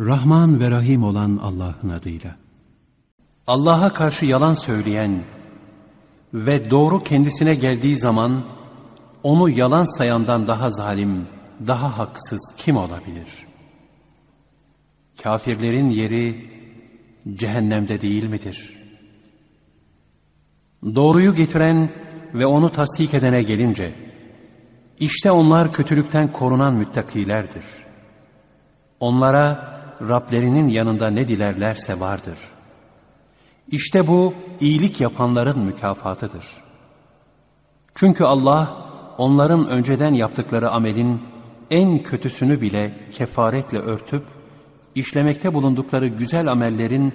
Rahman ve Rahim olan Allah'ın adıyla. Allah'a karşı yalan söyleyen ve doğru kendisine geldiği zaman onu yalan sayandan daha zalim, daha haksız kim olabilir? Kafirlerin yeri cehennemde değil midir? Doğruyu getiren ve onu tasdik edene gelince, işte onlar kötülükten korunan müttakilerdir. Onlara Rablerinin yanında ne dilerlerse vardır. İşte bu iyilik yapanların mükafatıdır. Çünkü Allah onların önceden yaptıkları amelin en kötüsünü bile kefaretle örtüp, işlemekte bulundukları güzel amellerin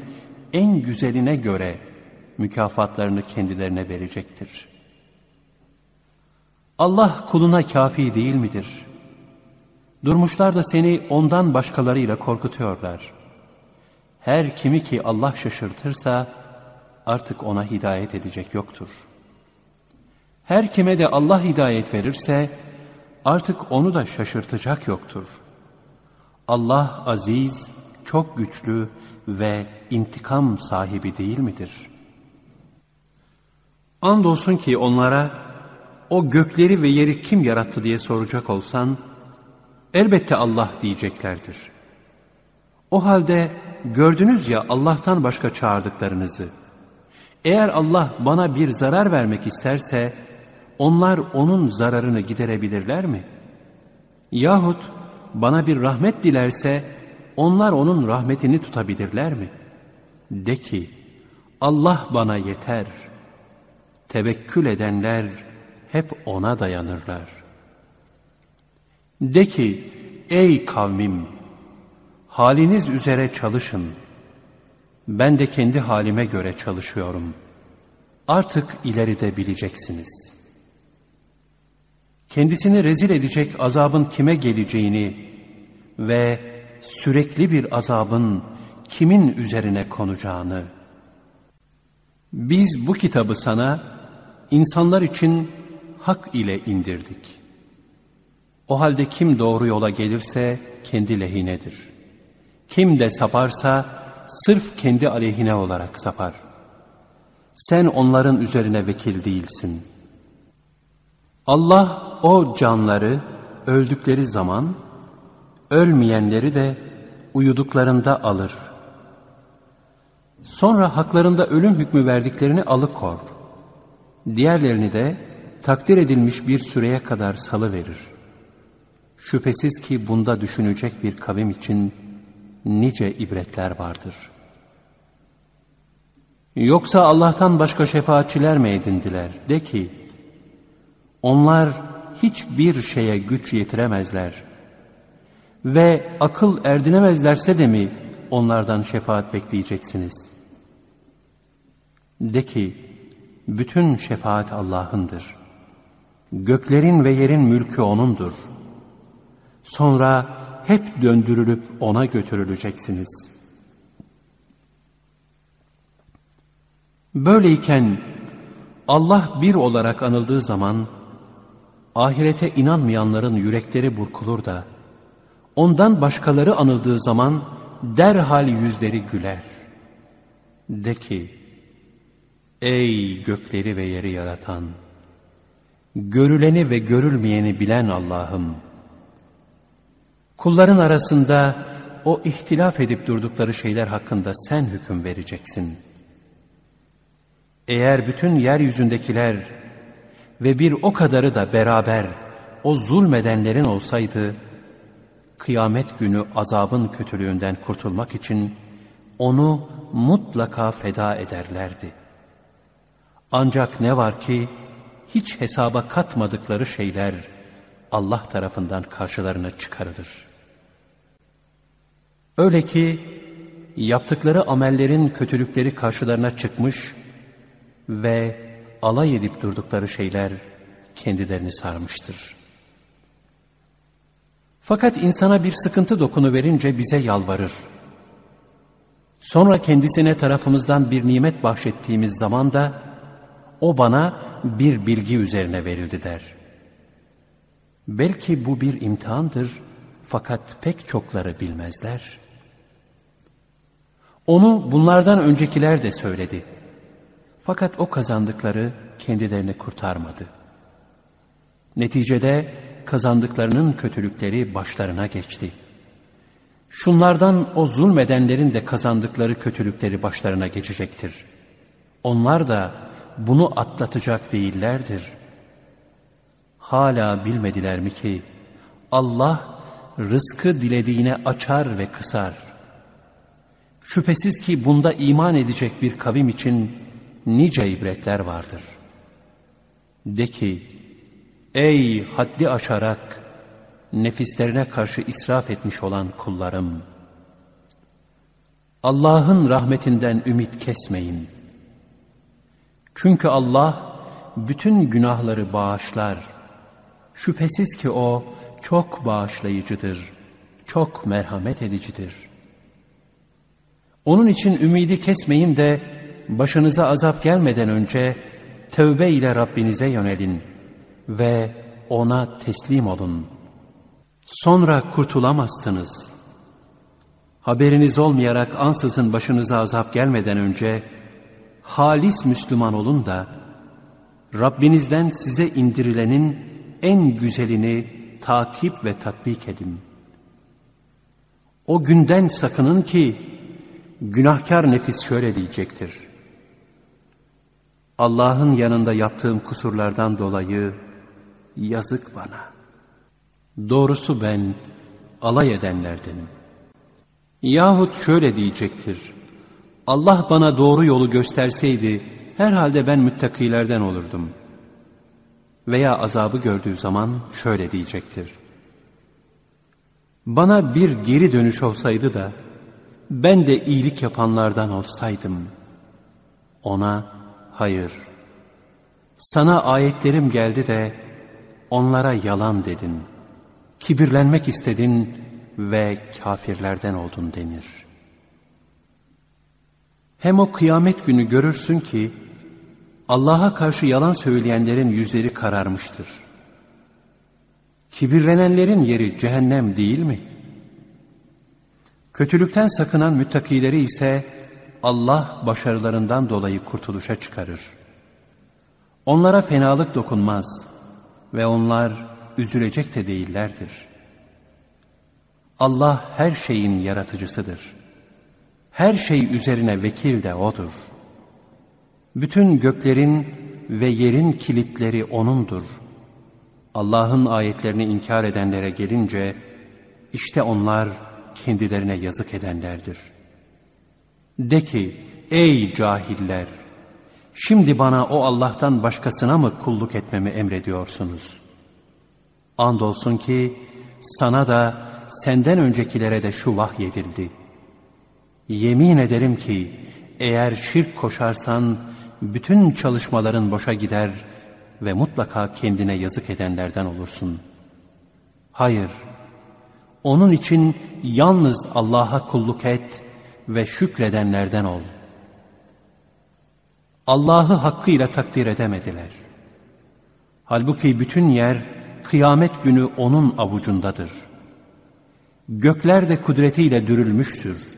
en güzeline göre mükafatlarını kendilerine verecektir. Allah kuluna kafi değil midir? Durmuşlar da seni ondan başkalarıyla korkutuyorlar. Her kimi ki Allah şaşırtırsa artık ona hidayet edecek yoktur. Her kime de Allah hidayet verirse artık onu da şaşırtacak yoktur. Allah aziz, çok güçlü ve intikam sahibi değil midir? Andolsun ki onlara o gökleri ve yeri kim yarattı diye soracak olsan, elbette Allah diyeceklerdir. O halde gördünüz ya Allah'tan başka çağırdıklarınızı. Eğer Allah bana bir zarar vermek isterse, onlar onun zararını giderebilirler mi? Yahut bana bir rahmet dilerse, onlar onun rahmetini tutabilirler mi? De ki, Allah bana yeter. Tevekkül edenler hep ona dayanırlar. De ki, ey kavmim, haliniz üzere çalışın. Ben de kendi halime göre çalışıyorum. Artık ileride bileceksiniz. Kendisini rezil edecek azabın kime geleceğini ve sürekli bir azabın kimin üzerine konacağını. Biz bu kitabı sana insanlar için hak ile indirdik. O halde kim doğru yola gelirse kendi lehinedir. Kim de saparsa sırf kendi aleyhine olarak sapar. Sen onların üzerine vekil değilsin. Allah o canları öldükleri zaman ölmeyenleri de uyuduklarında alır. Sonra haklarında ölüm hükmü verdiklerini alıkor. Diğerlerini de takdir edilmiş bir süreye kadar salı verir. Şüphesiz ki bunda düşünecek bir kavim için nice ibretler vardır. Yoksa Allah'tan başka şefaatçiler mi edindiler? De ki, onlar hiçbir şeye güç yetiremezler. Ve akıl erdinemezlerse de mi onlardan şefaat bekleyeceksiniz? De ki, bütün şefaat Allah'ındır. Göklerin ve yerin mülkü O'nundur. Sonra hep döndürülüp O'na götürüleceksiniz. Böyleyken Allah bir olarak anıldığı zaman ahirete inanmayanların yürekleri burkulur da ondan başkaları anıldığı zaman derhal yüzleri güler. De ki, ey gökleri ve yeri yaratan, görüleni ve görülmeyeni bilen Allah'ım, kulların arasında o ihtilaf edip durdukları şeyler hakkında sen hüküm vereceksin. Eğer bütün yeryüzündekiler ve bir o kadarı da beraber o zulmedenlerin olsaydı, kıyamet günü azabın kötülüğünden kurtulmak için onu mutlaka feda ederlerdi. Ancak ne var ki hiç hesaba katmadıkları şeyler Allah tarafından karşılarına çıkarılır. Öyle ki yaptıkları amellerin kötülükleri karşılarına çıkmış ve alay edip durdukları şeyler kendilerini sarmıştır. Fakat insana bir sıkıntı dokunu verince bize yalvarır. Sonra kendisine tarafımızdan bir nimet bahşettiğimiz zaman da o bana bir bilgi üzerine verildi der. Belki bu bir imtihandır fakat pek çokları bilmezler. Onu bunlardan öncekiler de söyledi. Fakat o kazandıkları kendilerini kurtarmadı. Neticede kazandıklarının kötülükleri başlarına geçti. Şunlardan o zulmedenlerin de kazandıkları kötülükleri başlarına geçecektir. Onlar da bunu atlatacak değillerdir. Hala bilmediler mi ki Allah rızkı dilediğine açar ve kısar. Şüphesiz ki bunda iman edecek bir kavim için nice ibretler vardır. De ki, ey haddi aşarak nefislerine karşı israf etmiş olan kullarım, Allah'ın rahmetinden ümit kesmeyin. Çünkü Allah bütün günahları bağışlar. Şüphesiz ki O çok bağışlayıcıdır, çok merhamet edicidir. Onun için ümidi kesmeyin de başınıza azap gelmeden önce tövbe ile Rabbinize yönelin ve ona teslim olun. Sonra kurtulamazsınız. Haberiniz olmayarak ansızın başınıza azap gelmeden önce halis Müslüman olun da Rabbinizden size indirilenin en güzelini takip ve tatbik edin. O günden sakının ki günahkar nefis şöyle diyecektir. Allah'ın yanında yaptığım kusurlardan dolayı yazık bana. Doğrusu ben alay edenlerdenim. Yahut şöyle diyecektir. Allah bana doğru yolu gösterseydi herhalde ben müttakilerden olurdum. Veya azabı gördüğü zaman şöyle diyecektir. Bana bir geri dönüş olsaydı da ben de iyilik yapanlardan olsaydım. Ona hayır. Sana ayetlerim geldi de onlara yalan dedin. Kibirlenmek istedin ve kafirlerden oldun denir. Hem o kıyamet günü görürsün ki Allah'a karşı yalan söyleyenlerin yüzleri kararmıştır. Kibirlenenlerin yeri cehennem değil mi? Kötülükten sakınan müttakileri ise Allah başarılarından dolayı kurtuluşa çıkarır. Onlara fenalık dokunmaz ve onlar üzülecek de değillerdir. Allah her şeyin yaratıcısıdır. Her şey üzerine vekil de O'dur. Bütün göklerin ve yerin kilitleri O'nundur. Allah'ın ayetlerini inkar edenlere gelince, işte onlar kendilerine yazık edenlerdir. De ki, ey cahiller! Şimdi bana o Allah'tan başkasına mı kulluk etmemi emrediyorsunuz? Andolsun ki sana da senden öncekilere de şu vahyedildi. Yemin ederim ki eğer şirk koşarsan bütün çalışmaların boşa gider ve mutlaka kendine yazık edenlerden olursun. Hayır, onun için yalnız Allah'a kulluk et ve şükredenlerden ol. Allah'ı hakkıyla takdir edemediler. Halbuki bütün yer kıyamet günü O'nun avucundadır. Gökler de kudretiyle dürülmüştür.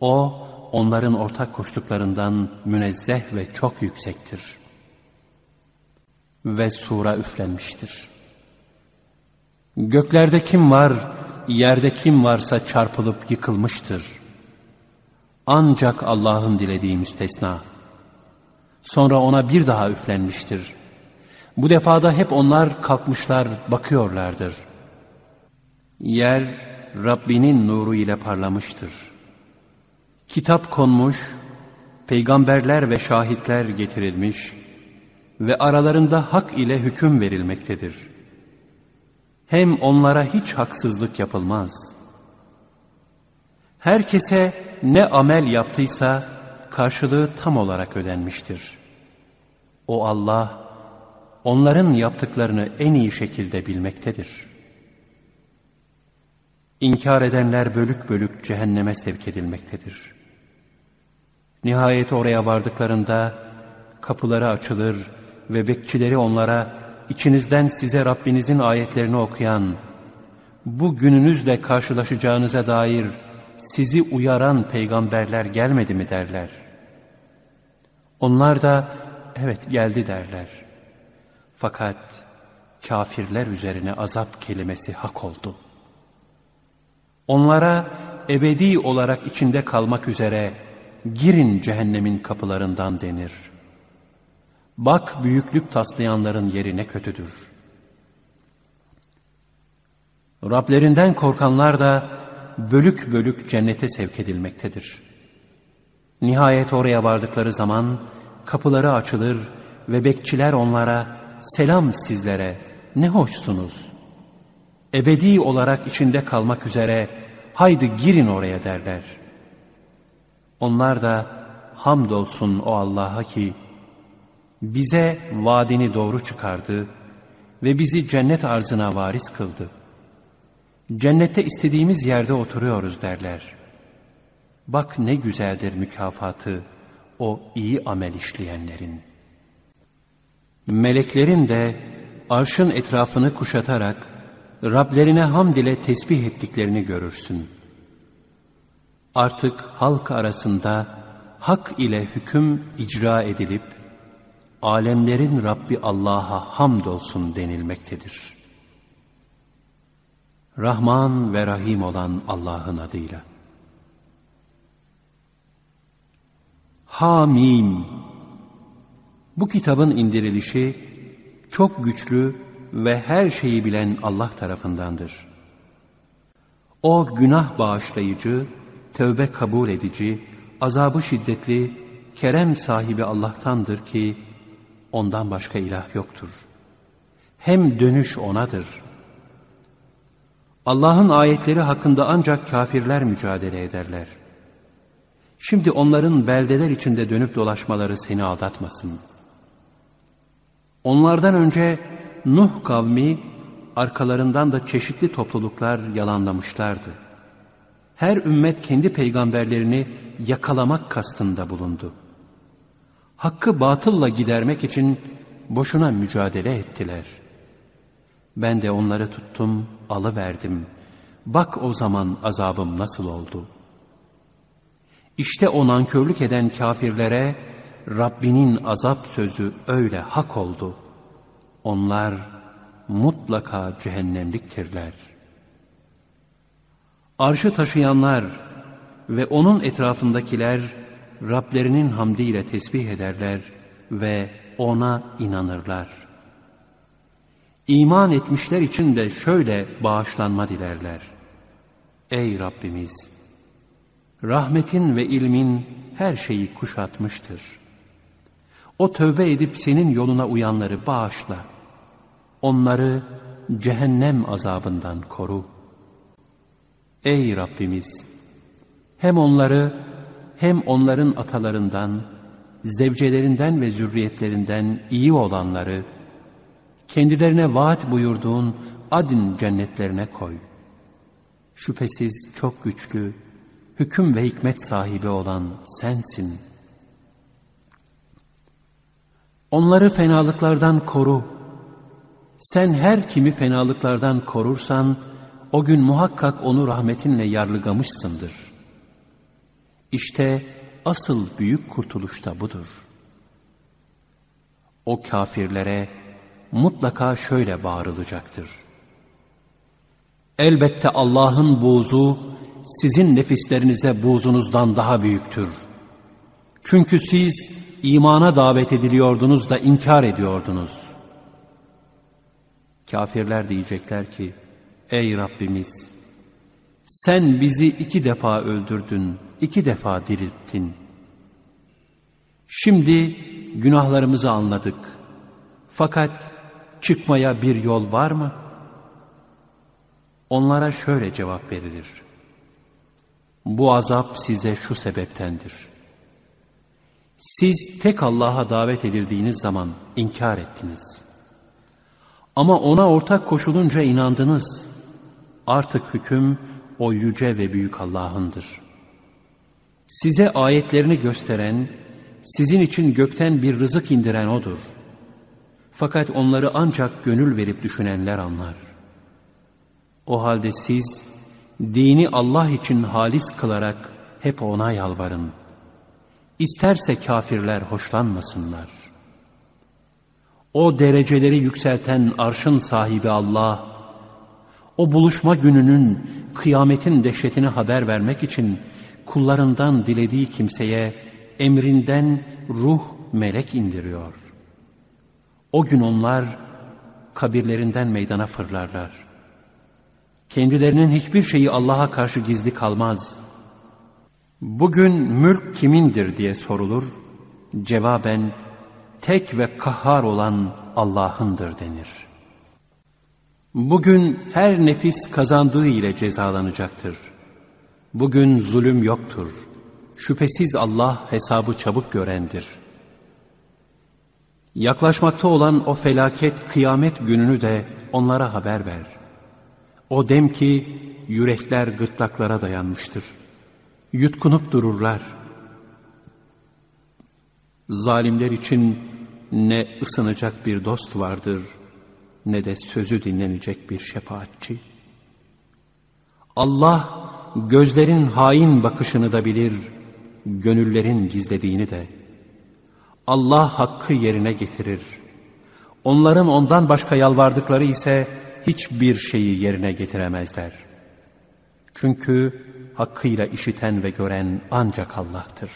O, onların ortak koştuklarından münezzeh ve çok yüksektir. Ve sura üflenmiştir. Göklerde kim var, yerde kim varsa çarpılıp yıkılmıştır. Ancak Allah'ın dilediği müstesna. Sonra ona bir daha üflenmiştir. Bu defada hep onlar kalkmışlar, bakıyorlardır. Yer Rabbinin nuru ile parlamıştır. Kitap konmuş, peygamberler ve şahitler getirilmiş ve aralarında hak ile hüküm verilmektedir. Hem onlara hiç haksızlık yapılmaz. Herkese ne amel yaptıysa karşılığı tam olarak ödenmiştir. O Allah, onların yaptıklarını en iyi şekilde bilmektedir. İnkar edenler bölük bölük cehenneme sevk edilmektedir. Nihayet oraya vardıklarında kapıları açılır ve bekçileri onlara içinizden size Rabbinizin ayetlerini okuyan, bu gününüzle karşılaşacağınıza dair sizi uyaran peygamberler gelmedi mi derler. Onlar da evet geldi derler. Fakat kafirler üzerine azap kelimesi hak oldu. Onlara ebedi olarak içinde kalmak üzere girin cehennemin kapılarından denir. Bak büyüklük taslayanların yeri ne kötüdür. Rablerinden korkanlar da bölük bölük cennete sevk edilmektedir. Nihayet oraya vardıkları zaman kapıları açılır ve bekçiler onlara selam sizlere ne hoşsunuz. Ebedi olarak içinde kalmak üzere haydi girin oraya derler. Onlar da hamdolsun o Allah'a ki bize vaadini doğru çıkardı ve bizi cennet arzına varis kıldı. Cennette istediğimiz yerde oturuyoruz derler. Bak ne güzeldir mükafatı o iyi amel işleyenlerin. Meleklerin de arşın etrafını kuşatarak Rablerine hamd ile tesbih ettiklerini görürsün. Artık halk arasında hak ile hüküm icra edilip alemlerin Rabbi Allah'a hamdolsun denilmektedir. Rahman ve Rahim olan Allah'ın adıyla. Hamim Bu kitabın indirilişi çok güçlü ve her şeyi bilen Allah tarafındandır. O günah bağışlayıcı, tövbe kabul edici, azabı şiddetli, kerem sahibi Allah'tandır ki ondan başka ilah yoktur. Hem dönüş O'nadır. Allah'ın ayetleri hakkında ancak kafirler mücadele ederler. Şimdi onların beldeler içinde dönüp dolaşmaları seni aldatmasın. Onlardan önce Nuh kavmi arkalarından da çeşitli topluluklar yalanlamışlardı. Her ümmet kendi peygamberlerini yakalamak kastında bulundu. Hakkı batılla gidermek için boşuna mücadele ettiler. Ben de onları tuttum, alıverdim. Bak o zaman azabım nasıl oldu. İşte o nankörlük eden kafirlere Rabbinin azap sözü öyle hak oldu.'' Onlar mutlaka cehennemliktirler. Arşı taşıyanlar ve onun etrafındakiler Rablerinin hamdiyle tesbih ederler ve ona inanırlar. İman etmişler için de şöyle bağışlanma dilerler. Ey Rabbimiz! Rahmetin ve ilmin her şeyi kuşatmıştır. O tövbe edip senin yoluna uyanları bağışla.'' Onları cehennem azabından koru. Ey Rabbimiz! Hem onları hem onların atalarından, zevcelerinden ve zürriyetlerinden iyi olanları, kendilerine vaat buyurduğun adin cennetlerine koy. Şüphesiz çok güçlü, hüküm ve hikmet sahibi olan sensin. Onları fenalıklardan koru, sen her kimi fenalıklardan korursan, o gün muhakkak onu rahmetinle yarlıgamışsındır. İşte asıl büyük kurtuluş da budur. O kafirlere mutlaka şöyle bağırılacaktır. Elbette Allah'ın buğzu sizin nefislerinize buğzunuzdan daha büyüktür. Çünkü siz imana davet ediliyordunuz da inkar ediyordunuz. Kafirler diyecekler ki, Ey Rabbimiz! Sen bizi iki defa öldürdün, iki defa dirilttin. Şimdi günahlarımızı anladık. Fakat çıkmaya bir yol var mı? Onlara şöyle cevap verilir. Bu azap size şu sebeptendir. Siz tek Allah'a davet edildiğiniz zaman inkar ettiniz.'' Ama ona ortak koşulunca inandınız. Artık hüküm o yüce ve büyük Allah'ındır. Size ayetlerini gösteren, sizin için gökten bir rızık indiren O'dur. Fakat onları ancak gönül verip düşünenler anlar. O halde siz Dini Allah için halis kılarak hep ona yalvarın. İsterse kafirler hoşlanmasınlar. O dereceleri yükselten arşın sahibi Allah, o buluşma gününün kıyametin dehşetini haber vermek için kullarından dilediği kimseye emrinden ruh melek indiriyor. O gün onlar kabirlerinden meydana fırlarlar. Kendilerinin hiçbir şeyi Allah'a karşı gizli kalmaz. Bugün mülk kimindir diye sorulur. Cevaben tek ve kahhar olan Allah'ındır denir. Bugün her nefis kazandığı ile cezalanacaktır. Bugün zulüm yoktur. Şüphesiz Allah hesabı çabuk görendir. Yaklaşmakta olan o felaket kıyamet gününü de onlara haber ver. O dem ki yürekler gırtlaklara dayanmıştır. Yutkunup dururlar. Zalimler için ne ısınacak bir dost vardır ne de sözü dinlenecek bir şefaatçi. Allah gözlerin hain bakışını da bilir, gönüllerin gizlediğini de. Allah hakkı yerine getirir. Onların ondan başka yalvardıkları ise hiçbir şeyi yerine getiremezler. Çünkü hakkıyla işiten ve gören ancak Allah'tır.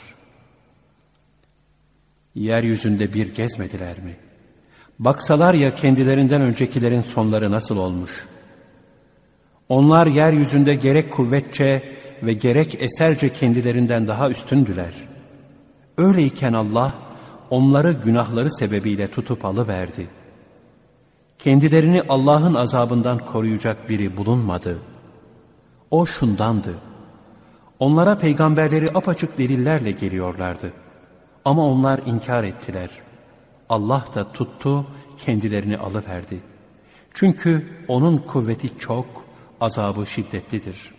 Yeryüzünde bir gezmediler mi? Baksalar ya kendilerinden öncekilerin sonları nasıl olmuş? Onlar yeryüzünde gerek kuvvetçe ve gerek eserce kendilerinden daha üstündüler. Öyleyken Allah onları günahları sebebiyle tutup alıverdi. Kendilerini Allah'ın azabından koruyacak biri bulunmadı. O şundandı. Onlara peygamberleri apaçık delillerle geliyorlardı. Ama onlar inkar ettiler. Allah da tuttu, kendilerini alıverdi. Çünkü onun kuvveti çok, azabı şiddetlidir.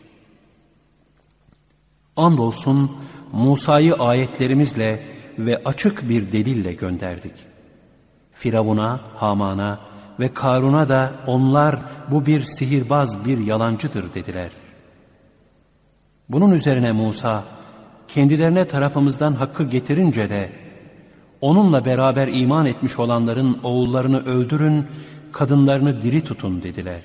Andolsun Musa'yı ayetlerimizle ve açık bir delille gönderdik. Firavun'a, Haman'a ve Karun'a da onlar bu bir sihirbaz, bir yalancıdır dediler. Bunun üzerine Musa, kendilerine tarafımızdan hakkı getirince de, onunla beraber iman etmiş olanların oğullarını öldürün, kadınlarını diri tutun dediler.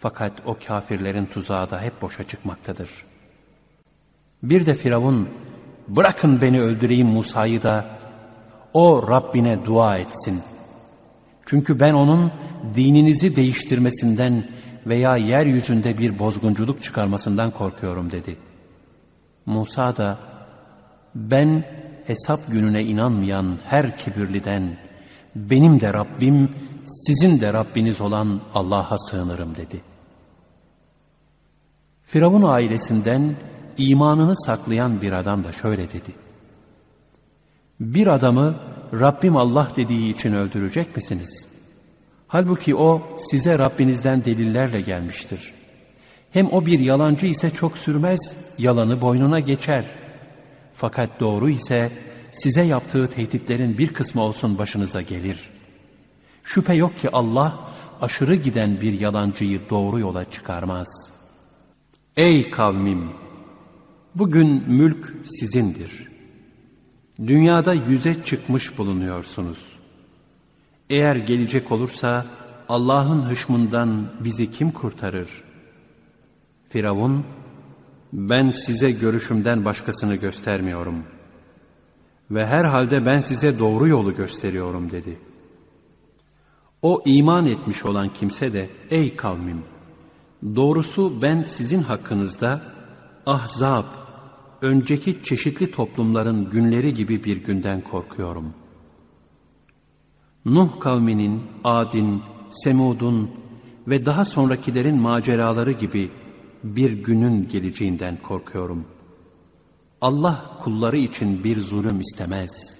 Fakat o kafirlerin tuzağı da hep boşa çıkmaktadır. Bir de Firavun, bırakın beni öldüreyim Musa'yı da, o Rabbine dua etsin. Çünkü ben onun dininizi değiştirmesinden veya yeryüzünde bir bozgunculuk çıkarmasından korkuyorum dedi. Musa da, ben hesap gününe inanmayan her kibirliden, benim de Rabbim, sizin de Rabbiniz olan Allah'a sığınırım dedi. Firavun ailesinden imanını saklayan bir adam da şöyle dedi. Bir adamı Rabbim Allah dediği için öldürecek misiniz? Halbuki o size Rabbinizden delillerle gelmiştir. Hem o bir yalancı ise çok sürmez, yalanı boynuna geçer. Fakat doğru ise size yaptığı tehditlerin bir kısmı olsun başınıza gelir. Şüphe yok ki Allah aşırı giden bir yalancıyı doğru yola çıkarmaz. Ey kavmim! Bugün mülk sizindir. Dünyada yüze çıkmış bulunuyorsunuz. Eğer gelecek olursa Allah'ın hışmından bizi kim kurtarır? Firavun, ben size görüşümden başkasını göstermiyorum. Ve herhalde ben size doğru yolu gösteriyorum dedi. O iman etmiş olan kimse de, ey kavmim, doğrusu ben sizin hakkınızda ahzab, önceki çeşitli toplumların günleri gibi bir günden korkuyorum. Nuh kavminin, Adin, Semud'un ve daha sonrakilerin maceraları gibi bir günün geleceğinden korkuyorum. Allah kulları için bir zulüm istemez.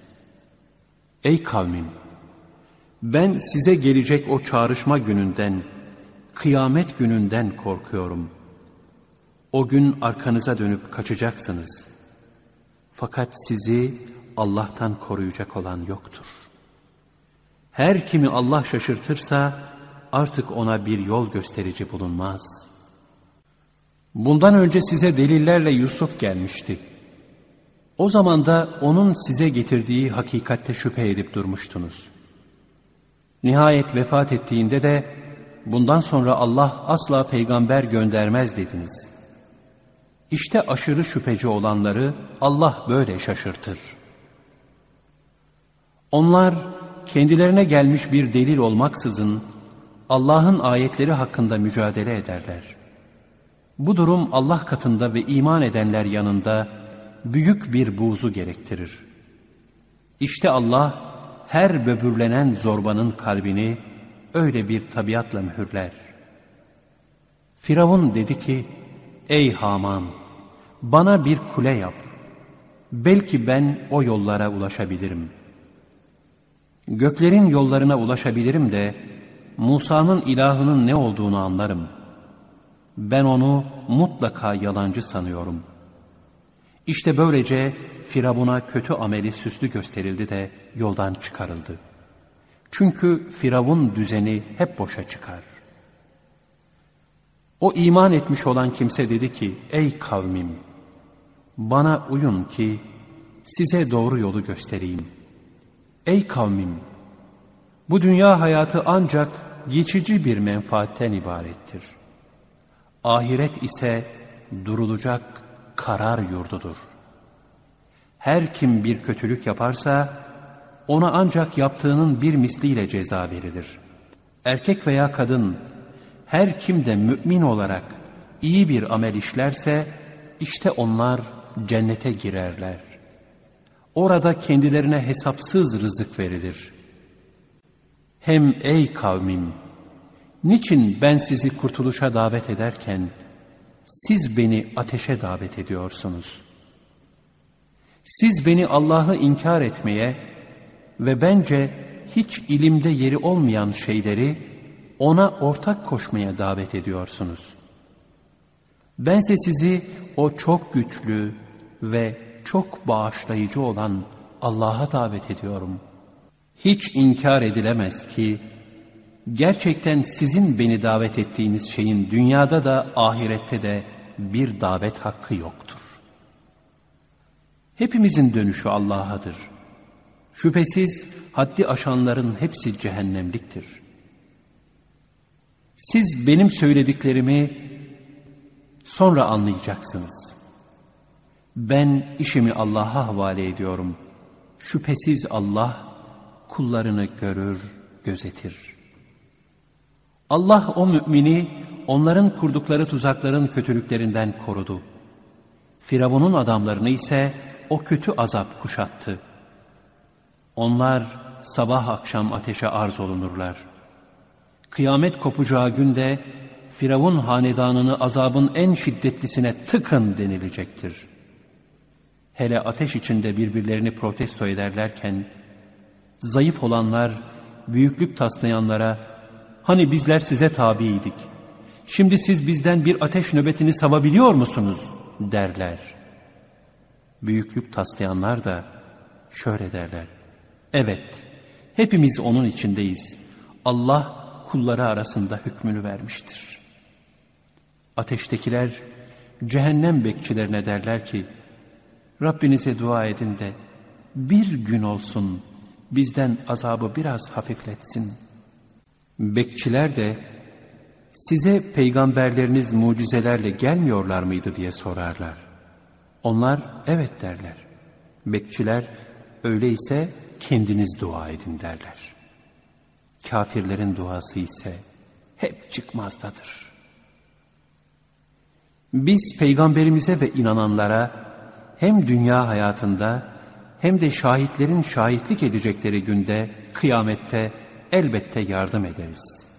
Ey kavmim! Ben size gelecek o çağrışma gününden, kıyamet gününden korkuyorum.'' O gün arkanıza dönüp kaçacaksınız. Fakat sizi Allah'tan koruyacak olan yoktur. Her kimi Allah şaşırtırsa artık ona bir yol gösterici bulunmaz. Bundan önce size delillerle Yusuf gelmişti. O zaman da onun size getirdiği hakikatte şüphe edip durmuştunuz. Nihayet vefat ettiğinde de bundan sonra Allah asla peygamber göndermez dediniz. İşte aşırı şüpheci olanları Allah böyle şaşırtır. Onlar kendilerine gelmiş bir delil olmaksızın Allah'ın ayetleri hakkında mücadele ederler. Bu durum Allah katında ve iman edenler yanında büyük bir buğzu gerektirir. İşte Allah her böbürlenen zorbanın kalbini öyle bir tabiatla mühürler. Firavun dedi ki, Ey Haman, bana bir kule yap. Belki ben o yollara ulaşabilirim. Göklerin yollarına ulaşabilirim de, Musa'nın ilahının ne olduğunu anlarım. Ben onu mutlaka yalancı sanıyorum. İşte böylece Firavun'a kötü ameli süslü gösterildi de yoldan çıkarıldı. Çünkü Firavun düzeni hep boşa çıkar. O iman etmiş olan kimse dedi ki, ey kavmim, bana uyun ki size doğru yolu göstereyim. Ey kavmim, bu dünya hayatı ancak geçici bir menfaatten ibarettir. Ahiret ise durulacak karar yurdudur. Her kim bir kötülük yaparsa ona ancak yaptığının bir misliyle ceza verilir. Erkek veya kadın her kim de mümin olarak iyi bir amel işlerse işte onlar cennete girerler. Orada kendilerine hesapsız rızık verilir. Hem ey kavmim, niçin ben sizi kurtuluşa davet ederken siz beni ateşe davet ediyorsunuz? Siz beni Allah'ı inkar etmeye ve bence hiç ilimde yeri olmayan şeyleri ona ortak koşmaya davet ediyorsunuz. Bense sizi o çok güçlü ve çok bağışlayıcı olan Allah'a davet ediyorum. Hiç inkar edilemez ki gerçekten sizin beni davet ettiğiniz şeyin dünyada da ahirette de bir davet hakkı yoktur. Hepimizin dönüşü Allah'adır. Şüphesiz haddi aşanların hepsi cehennemliktir. Siz benim söylediklerimi sonra anlayacaksınız. Ben işimi Allah'a havale ediyorum. Şüphesiz Allah kullarını görür, gözetir. Allah o mümini onların kurdukları tuzakların kötülüklerinden korudu. Firavun'un adamlarını ise o kötü azap kuşattı. Onlar sabah akşam ateşe arz olunurlar. Kıyamet kopacağı günde Firavun hanedanını azabın en şiddetlisine tıkın denilecektir. Hele ateş içinde birbirlerini protesto ederlerken, zayıf olanlar büyüklük taslayanlara, hani bizler size tabiydik, şimdi siz bizden bir ateş nöbetini savabiliyor musunuz derler. Büyüklük taslayanlar da şöyle derler, evet hepimiz onun içindeyiz, Allah kulları arasında hükmünü vermiştir. Ateştekiler cehennem bekçilerine derler ki, Rabbinize dua edin de bir gün olsun bizden azabı biraz hafifletsin. Bekçiler de size peygamberleriniz mucizelerle gelmiyorlar mıydı diye sorarlar. Onlar evet derler. Bekçiler öyleyse kendiniz dua edin derler. Kafirlerin duası ise hep çıkmazdadır. Biz peygamberimize ve inananlara hem dünya hayatında hem de şahitlerin şahitlik edecekleri günde kıyamette elbette yardım ederiz.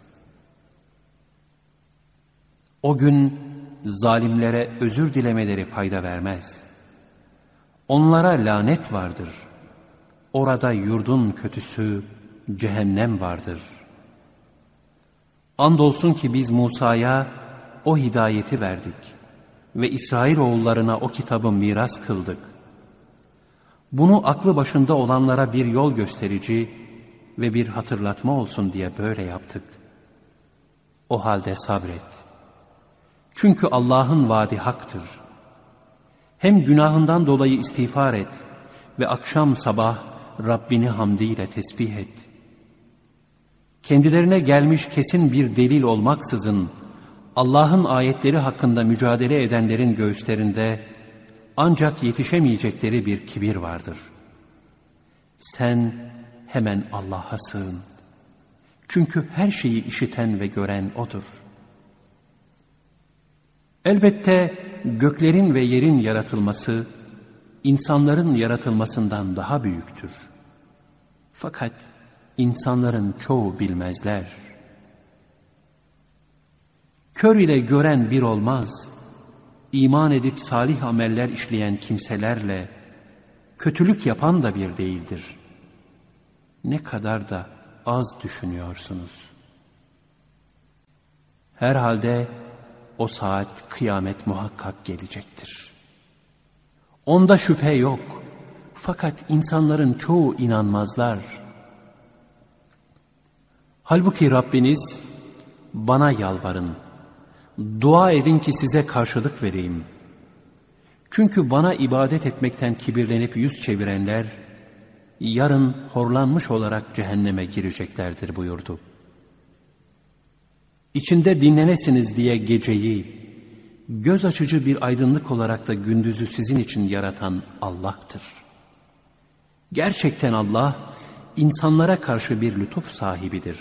O gün zalimlere özür dilemeleri fayda vermez. Onlara lanet vardır. Orada yurdun kötüsü cehennem vardır. Andolsun ki biz Musa'ya o hidayeti verdik ve İsrail oğullarına o kitabı miras kıldık. Bunu aklı başında olanlara bir yol gösterici ve bir hatırlatma olsun diye böyle yaptık. O halde sabret. Çünkü Allah'ın vaadi haktır. Hem günahından dolayı istiğfar et ve akşam sabah Rabbini hamdiyle tesbih et. Kendilerine gelmiş kesin bir delil olmaksızın Allah'ın ayetleri hakkında mücadele edenlerin göğüslerinde ancak yetişemeyecekleri bir kibir vardır. Sen hemen Allah'a sığın. Çünkü her şeyi işiten ve gören O'dur. Elbette göklerin ve yerin yaratılması, insanların yaratılmasından daha büyüktür. Fakat insanların çoğu bilmezler. Kör ile gören bir olmaz. İman edip salih ameller işleyen kimselerle kötülük yapan da bir değildir. Ne kadar da az düşünüyorsunuz. Herhalde o saat kıyamet muhakkak gelecektir. Onda şüphe yok. Fakat insanların çoğu inanmazlar. Halbuki Rabbiniz bana yalvarın. Dua edin ki size karşılık vereyim. Çünkü bana ibadet etmekten kibirlenip yüz çevirenler yarın horlanmış olarak cehenneme gireceklerdir buyurdu. İçinde dinlenesiniz diye geceyi, göz açıcı bir aydınlık olarak da gündüzü sizin için yaratan Allah'tır. Gerçekten Allah, insanlara karşı bir lütuf sahibidir.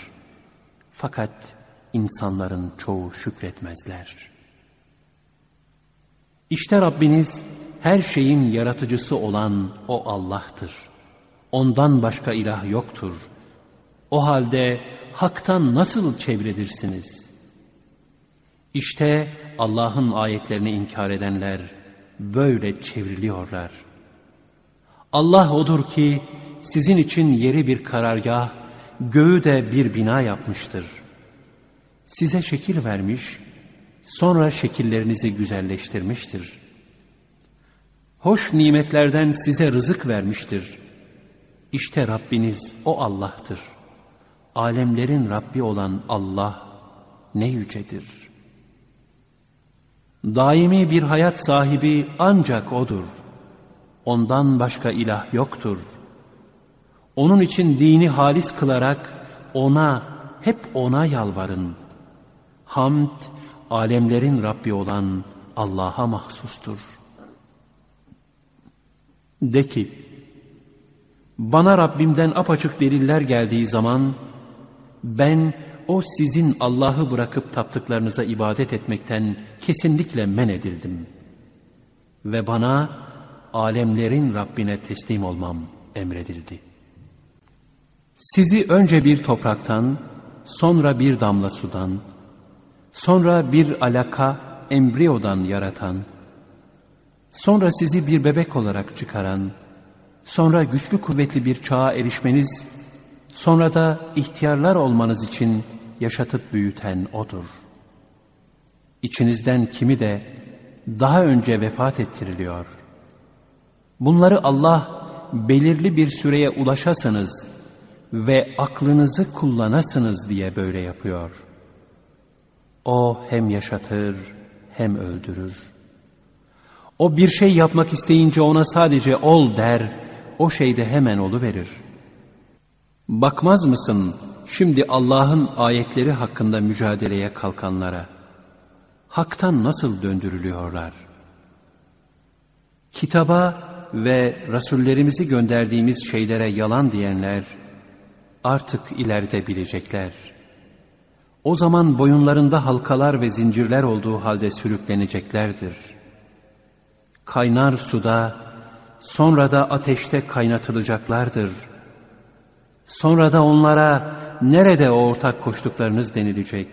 Fakat insanların çoğu şükretmezler. İşte Rabbiniz her şeyin yaratıcısı olan O Allah'tır. Ondan başka ilah yoktur. O halde haktan nasıl çevredirsiniz? İşte Allah'ın ayetlerini inkar edenler böyle çevriliyorlar. Allah odur ki sizin için yeri bir karargah, göğü de bir bina yapmıştır. Size şekil vermiş, sonra şekillerinizi güzelleştirmiştir. Hoş nimetlerden size rızık vermiştir. İşte Rabbiniz o Allah'tır. Alemlerin Rabbi olan Allah ne yücedir. Daimi bir hayat sahibi ancak O'dur. Ondan başka ilah yoktur. Onun için dini halis kılarak O'na, hep O'na yalvarın. Hamd, alemlerin Rabbi olan Allah'a mahsustur. De ki, bana Rabbimden apaçık deliller geldiği zaman, ben o sizin Allah'ı bırakıp taptıklarınıza ibadet etmekten kesinlikle men edildim. Ve bana alemlerin Rabbine teslim olmam emredildi. Sizi önce bir topraktan, sonra bir damla sudan, sonra bir alaka embriyodan yaratan, sonra sizi bir bebek olarak çıkaran, sonra güçlü kuvvetli bir çağa erişmeniz, sonra da ihtiyarlar olmanız için yaşatıp büyüten O'dur. İçinizden kimi de daha önce vefat ettiriliyor. Bunları Allah belirli bir süreye ulaşasınız ve aklınızı kullanasınız diye böyle yapıyor.'' O hem yaşatır hem öldürür. O bir şey yapmak isteyince ona sadece ol der, o şey de hemen olu verir. Bakmaz mısın şimdi Allah'ın ayetleri hakkında mücadeleye kalkanlara? Hak'tan nasıl döndürülüyorlar? Kitaba ve Rasullerimizi gönderdiğimiz şeylere yalan diyenler artık ileride bilecekler.'' O zaman boyunlarında halkalar ve zincirler olduğu halde sürükleneceklerdir. Kaynar suda, sonra da ateşte kaynatılacaklardır. Sonra da onlara nerede o ortak koştuklarınız denilecek.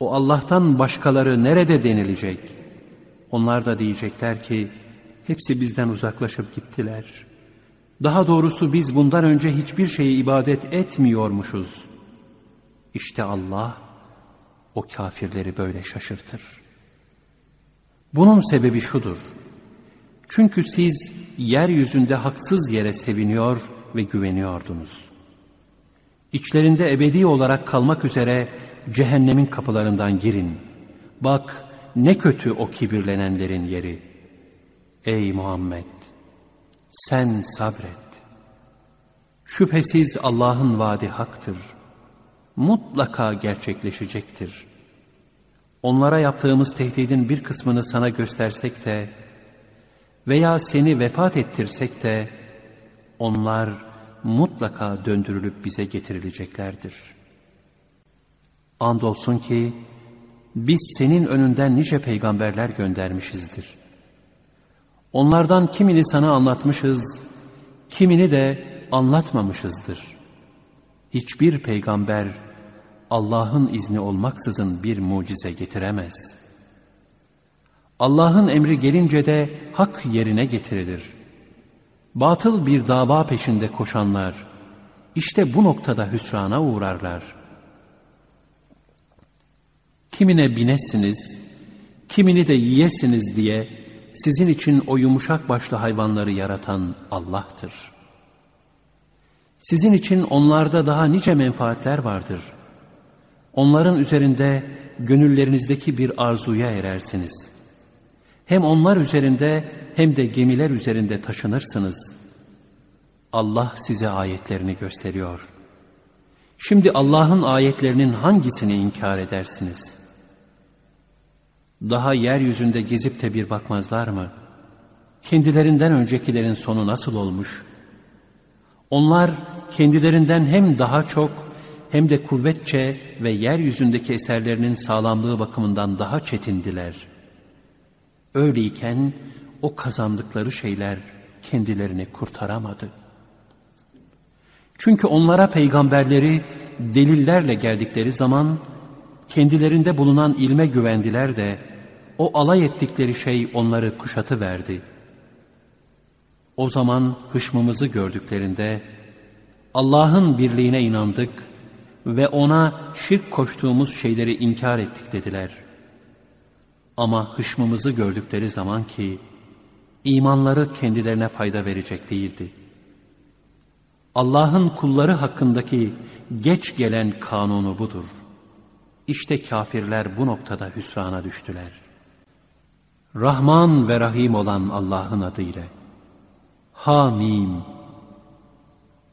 O Allah'tan başkaları nerede denilecek. Onlar da diyecekler ki, hepsi bizden uzaklaşıp gittiler. Daha doğrusu biz bundan önce hiçbir şeye ibadet etmiyormuşuz.'' İşte Allah o kafirleri böyle şaşırtır. Bunun sebebi şudur. Çünkü siz yeryüzünde haksız yere seviniyor ve güveniyordunuz. İçlerinde ebedi olarak kalmak üzere cehennemin kapılarından girin. Bak ne kötü o kibirlenenlerin yeri. Ey Muhammed! Sen sabret. Şüphesiz Allah'ın vaadi haktır. Mutlaka gerçekleşecektir. Onlara yaptığımız tehdidin bir kısmını sana göstersek de veya seni vefat ettirsek de onlar mutlaka döndürülüp bize getirileceklerdir. Andolsun ki biz senin önünden nice peygamberler göndermişizdir. Onlardan kimini sana anlatmışız, kimini de anlatmamışızdır. Hiçbir peygamber Allah'ın izni olmaksızın bir mucize getiremez. Allah'ın emri gelince de hak yerine getirilir. Batıl bir dava peşinde koşanlar, işte bu noktada hüsrana uğrarlar. Kimine binesiniz, kimini de yiyesiniz diye sizin için o yumuşak başlı hayvanları yaratan Allah'tır. Sizin için onlarda daha nice menfaatler vardır. Onların üzerinde gönüllerinizdeki bir arzuya erersiniz. Hem onlar üzerinde hem de gemiler üzerinde taşınırsınız. Allah size ayetlerini gösteriyor. Şimdi Allah'ın ayetlerinin hangisini inkar edersiniz? Daha yeryüzünde gezip de bir bakmazlar mı? Kendilerinden öncekilerin sonu nasıl olmuş? Onlar kendilerinden hem daha çok hem de kuvvetçe ve yeryüzündeki eserlerinin sağlamlığı bakımından daha çetindiler. Öyleyken o kazandıkları şeyler kendilerini kurtaramadı. Çünkü onlara peygamberleri delillerle geldikleri zaman kendilerinde bulunan ilme güvendiler de o alay ettikleri şey onları kuşatı verdi. O zaman hışmımızı gördüklerinde Allah'ın birliğine inandık ve ona şirk koştuğumuz şeyleri inkar ettik dediler. Ama hışmımızı gördükleri zaman ki imanları kendilerine fayda verecek değildi. Allah'ın kulları hakkındaki geç gelen kanunu budur. İşte kafirler bu noktada hüsrana düştüler. Rahman ve Rahim olan Allah'ın adıyla. Hamim.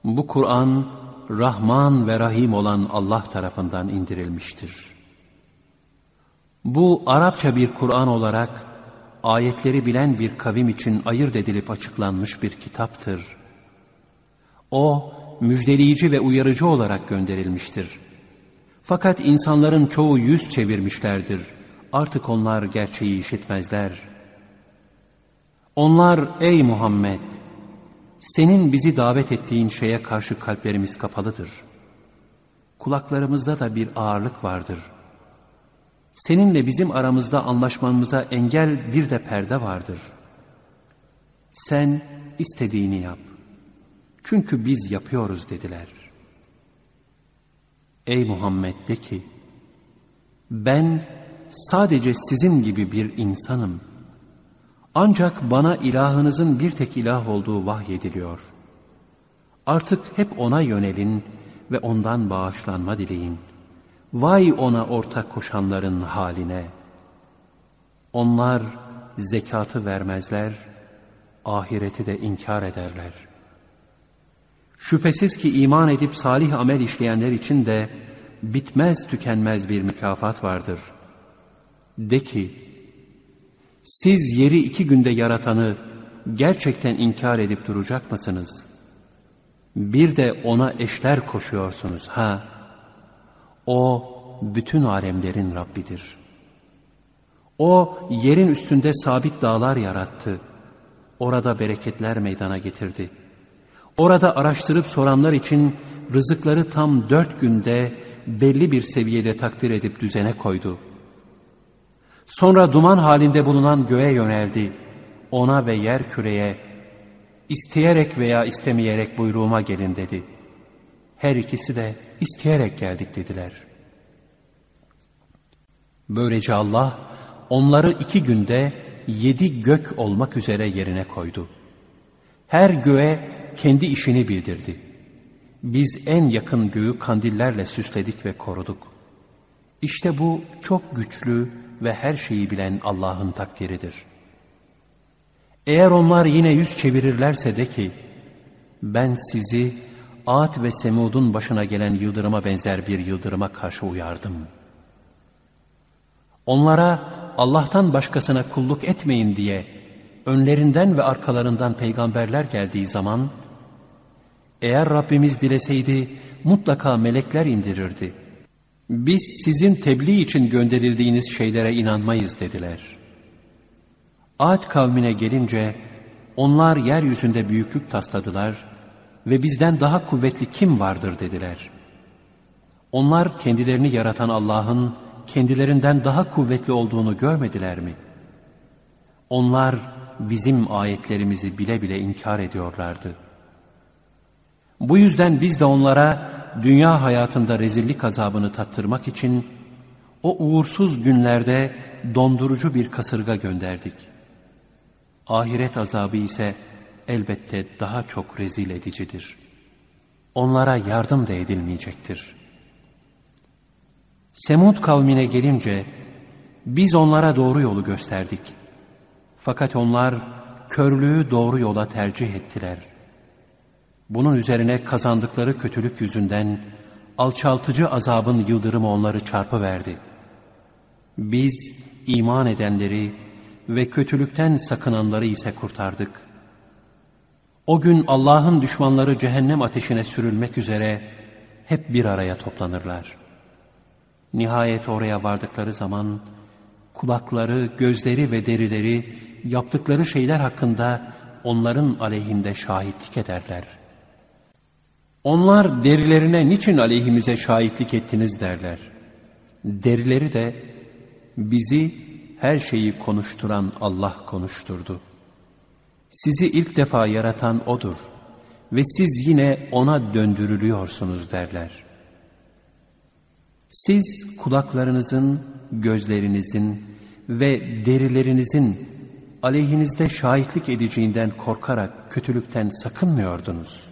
Bu Kur'an Rahman ve Rahim olan Allah tarafından indirilmiştir. Bu Arapça bir Kur'an olarak ayetleri bilen bir kavim için ayırt edilip açıklanmış bir kitaptır. O müjdeleyici ve uyarıcı olarak gönderilmiştir. Fakat insanların çoğu yüz çevirmişlerdir. Artık onlar gerçeği işitmezler. Onlar ey Muhammed senin bizi davet ettiğin şeye karşı kalplerimiz kapalıdır. Kulaklarımızda da bir ağırlık vardır. Seninle bizim aramızda anlaşmamıza engel bir de perde vardır. Sen istediğini yap. Çünkü biz yapıyoruz dediler. Ey Muhammed de ki, ben sadece sizin gibi bir insanım. Ancak bana ilahınızın bir tek ilah olduğu vahyediliyor. Artık hep ona yönelin ve ondan bağışlanma dileyin. Vay ona ortak koşanların haline. Onlar zekatı vermezler, ahireti de inkar ederler. Şüphesiz ki iman edip salih amel işleyenler için de bitmez tükenmez bir mükafat vardır. De ki, siz yeri iki günde yaratanı gerçekten inkar edip duracak mısınız? Bir de ona eşler koşuyorsunuz ha. O bütün alemlerin Rabbidir. O yerin üstünde sabit dağlar yarattı. Orada bereketler meydana getirdi. Orada araştırıp soranlar için rızıkları tam dört günde belli bir seviyede takdir edip düzene koydu.'' Sonra duman halinde bulunan göğe yöneldi. Ona ve yer küreye, isteyerek veya istemeyerek buyruğuma gelin dedi. Her ikisi de isteyerek geldik dediler. Böylece Allah onları iki günde yedi gök olmak üzere yerine koydu. Her göğe kendi işini bildirdi. Biz en yakın göğü kandillerle süsledik ve koruduk. İşte bu çok güçlü ve her şeyi bilen Allah'ın takdiridir. Eğer onlar yine yüz çevirirlerse de ki, ben sizi Ad ve Semud'un başına gelen yıldırıma benzer bir yıldırıma karşı uyardım. Onlara Allah'tan başkasına kulluk etmeyin diye önlerinden ve arkalarından peygamberler geldiği zaman, eğer Rabbimiz dileseydi mutlaka melekler indirirdi. Biz sizin tebliğ için gönderildiğiniz şeylere inanmayız dediler. Ad kavmine gelince onlar yeryüzünde büyüklük tasladılar ve bizden daha kuvvetli kim vardır dediler. Onlar kendilerini yaratan Allah'ın kendilerinden daha kuvvetli olduğunu görmediler mi? Onlar bizim ayetlerimizi bile bile inkar ediyorlardı. Bu yüzden biz de onlara dünya hayatında rezillik azabını tattırmak için o uğursuz günlerde dondurucu bir kasırga gönderdik. Ahiret azabı ise elbette daha çok rezil edicidir. Onlara yardım da edilmeyecektir. Semud kavmine gelince biz onlara doğru yolu gösterdik. Fakat onlar körlüğü doğru yola tercih ettiler. Bunun üzerine kazandıkları kötülük yüzünden alçaltıcı azabın yıldırımı onları çarpıverdi. Biz iman edenleri ve kötülükten sakınanları ise kurtardık. O gün Allah'ın düşmanları cehennem ateşine sürülmek üzere hep bir araya toplanırlar. Nihayet oraya vardıkları zaman kulakları, gözleri ve derileri yaptıkları şeyler hakkında onların aleyhinde şahitlik ederler. Onlar derilerine niçin aleyhimize şahitlik ettiniz derler. Derileri de bizi her şeyi konuşturan Allah konuşturdu. Sizi ilk defa yaratan O'dur ve siz yine O'na döndürülüyorsunuz derler. Siz kulaklarınızın, gözlerinizin ve derilerinizin aleyhinizde şahitlik edeceğinden korkarak kötülükten sakınmıyordunuz.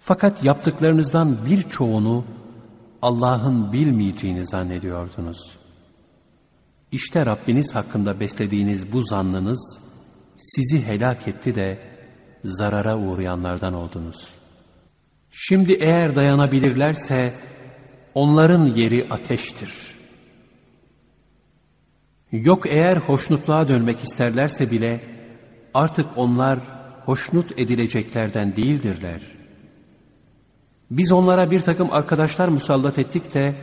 Fakat yaptıklarınızdan birçoğunu Allah'ın bilmeyeceğini zannediyordunuz. İşte Rabbiniz hakkında beslediğiniz bu zannınız sizi helak etti de zarara uğrayanlardan oldunuz. Şimdi eğer dayanabilirlerse onların yeri ateştir. Yok eğer hoşnutluğa dönmek isterlerse bile artık onlar hoşnut edileceklerden değildirler. Biz onlara bir takım arkadaşlar musallat ettik de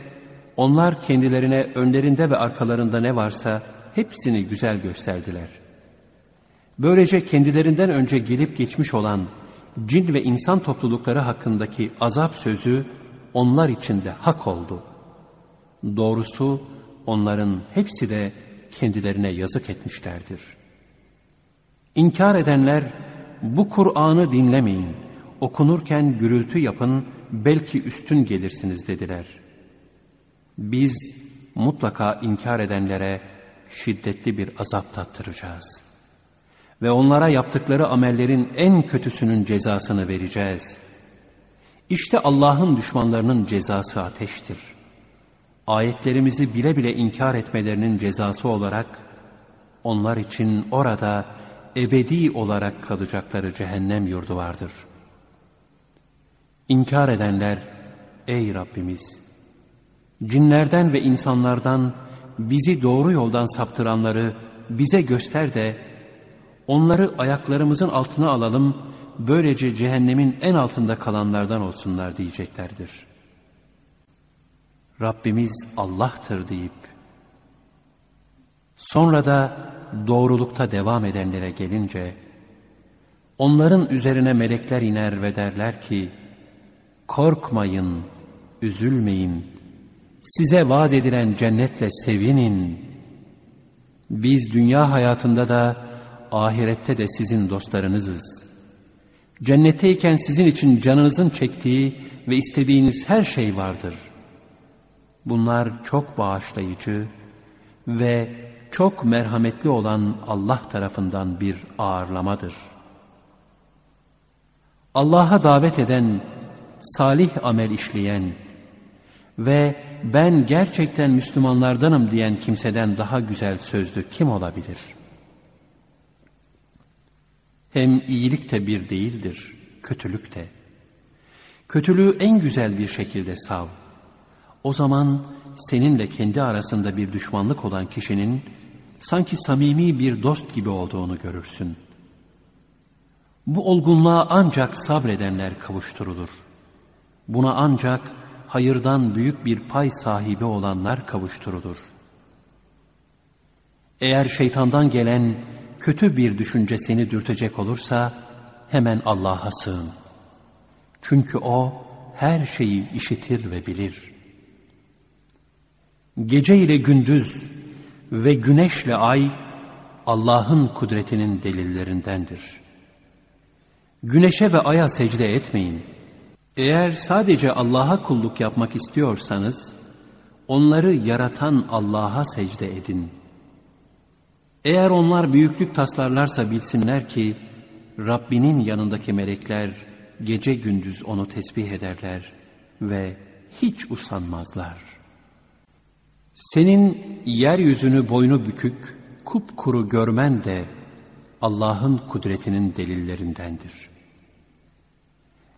onlar kendilerine önlerinde ve arkalarında ne varsa hepsini güzel gösterdiler. Böylece kendilerinden önce gelip geçmiş olan cin ve insan toplulukları hakkındaki azap sözü onlar için de hak oldu. Doğrusu onların hepsi de kendilerine yazık etmişlerdir. İnkar edenler bu Kur'an'ı dinlemeyin, okunurken gürültü yapın, belki üstün gelirsiniz dediler. Biz mutlaka inkar edenlere şiddetli bir azap tattıracağız. Ve onlara yaptıkları amellerin en kötüsünün cezasını vereceğiz. İşte Allah'ın düşmanlarının cezası ateştir. Ayetlerimizi bile bile inkar etmelerinin cezası olarak onlar için orada ebedi olarak kalacakları cehennem yurdu vardır. İnkar edenler, ey Rabbimiz! Cinlerden ve insanlardan bizi doğru yoldan saptıranları bize göster de onları ayaklarımızın altına alalım, böylece cehennemin en altında kalanlardan olsunlar diyeceklerdir. Rabbimiz Allah'tır deyip, sonra da doğrulukta devam edenlere gelince, onların üzerine melekler iner ve derler ki, korkmayın, üzülmeyin, size vaat edilen cennetle sevinin. Biz dünya hayatında da ahirette de sizin dostlarınızız. Cennetteyken sizin için canınızın çektiği ve istediğiniz her şey vardır. Bunlar çok bağışlayıcı ve çok merhametli olan Allah tarafından bir ağırlamadır. Allah'a davet eden, salih amel işleyen ve ben gerçekten Müslümanlardanım diyen kimseden daha güzel sözlü kim olabilir? Hem iyilik de bir değildir, kötülük de. Kötülüğü en güzel bir şekilde sav. O zaman seninle kendi arasında bir düşmanlık olan kişinin sanki samimi bir dost gibi olduğunu görürsün. Bu olgunluğa ancak sabredenler kavuşturulur. Buna ancak hayırdan büyük bir pay sahibi olanlar kavuşturulur. Eğer şeytandan gelen kötü bir düşünce seni dürtecek olursa hemen Allah'a sığın. Çünkü O her şeyi işitir ve bilir. Gece ile gündüz ve güneşle ay Allah'ın kudretinin delillerindendir. Güneşe ve aya secde etmeyin. Eğer sadece Allah'a kulluk yapmak istiyorsanız, onları yaratan Allah'a secde edin. Eğer onlar büyüklük taslarlarsa bilsinler ki, Rabbinin yanındaki melekler gece gündüz onu tesbih ederler ve hiç usanmazlar. Senin yeryüzünü boynu bükük, kupkuru görmen de Allah'ın kudretinin delillerindendir.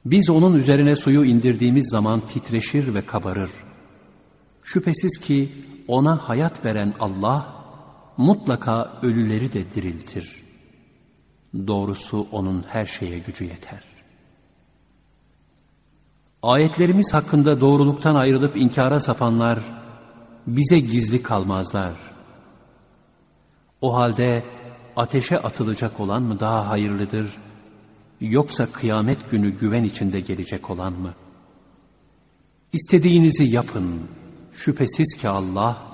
Biz onun üzerine suyu indirdiğimiz zaman titreşir ve kabarır. Şüphesiz ki ona hayat veren Allah mutlaka ölüleri de diriltir. Doğrusu onun her şeye gücü yeter. Ayetlerimiz hakkında doğruluktan ayrılıp inkara sapanlar bize gizli kalmazlar. O halde ateşe atılacak olan mı daha hayırlıdır yoksa kıyamet günü güven içinde gelecek olan mı? İstediğinizi yapın. Şüphesiz ki Allah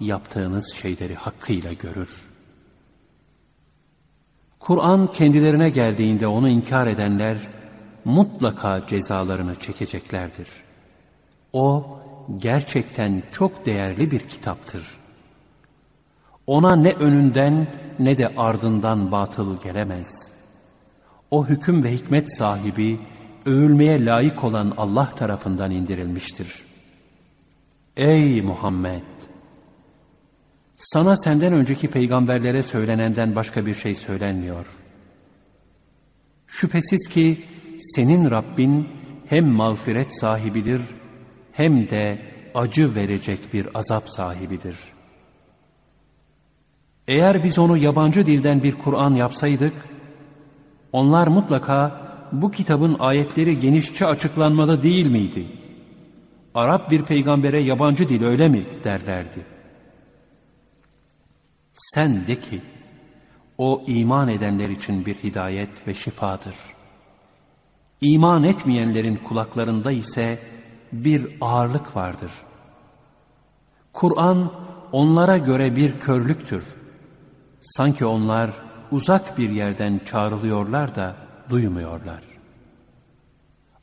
yaptığınız şeyleri hakkıyla görür. Kur'an kendilerine geldiğinde onu inkar edenler mutlaka cezalarını çekeceklerdir. O gerçekten çok değerli bir kitaptır. Ona ne önünden ne de ardından batıl gelemez.'' O hüküm ve hikmet sahibi, övülmeye layık olan Allah tarafından indirilmiştir. Ey Muhammed! Sana senden önceki peygamberlere söylenenden başka bir şey söylenmiyor. Şüphesiz ki senin Rabbin hem mağfiret sahibidir hem de acı verecek bir azap sahibidir. Eğer biz onu yabancı dilden bir Kur'an yapsaydık, onlar mutlaka bu kitabın ayetleri genişçe açıklanmalı değil miydi? Arap bir peygambere yabancı dil öyle mi derlerdi. Sen de ki o iman edenler için bir hidayet ve şifadır. İman etmeyenlerin kulaklarında ise bir ağırlık vardır. Kur'an onlara göre bir körlüktür. Sanki onlar uzak bir yerden çağrılıyorlar da duymuyorlar.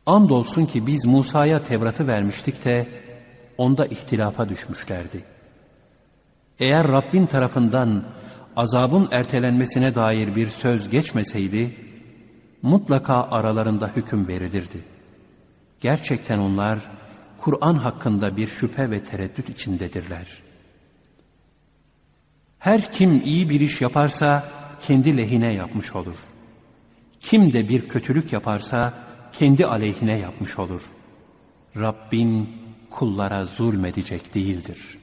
Andolsun ki biz Musa'ya Tevrat'ı vermiştik de onda ihtilafa düşmüşlerdi. Eğer Rabbin tarafından azabın ertelenmesine dair bir söz geçmeseydi, mutlaka aralarında hüküm verilirdi. Gerçekten onlar Kur'an hakkında bir şüphe ve tereddüt içindedirler. Her kim iyi bir iş yaparsa, kendi lehine yapmış olur. Kim de bir kötülük yaparsa kendi aleyhine yapmış olur. Rabbin kullara zulmedecek değildir.''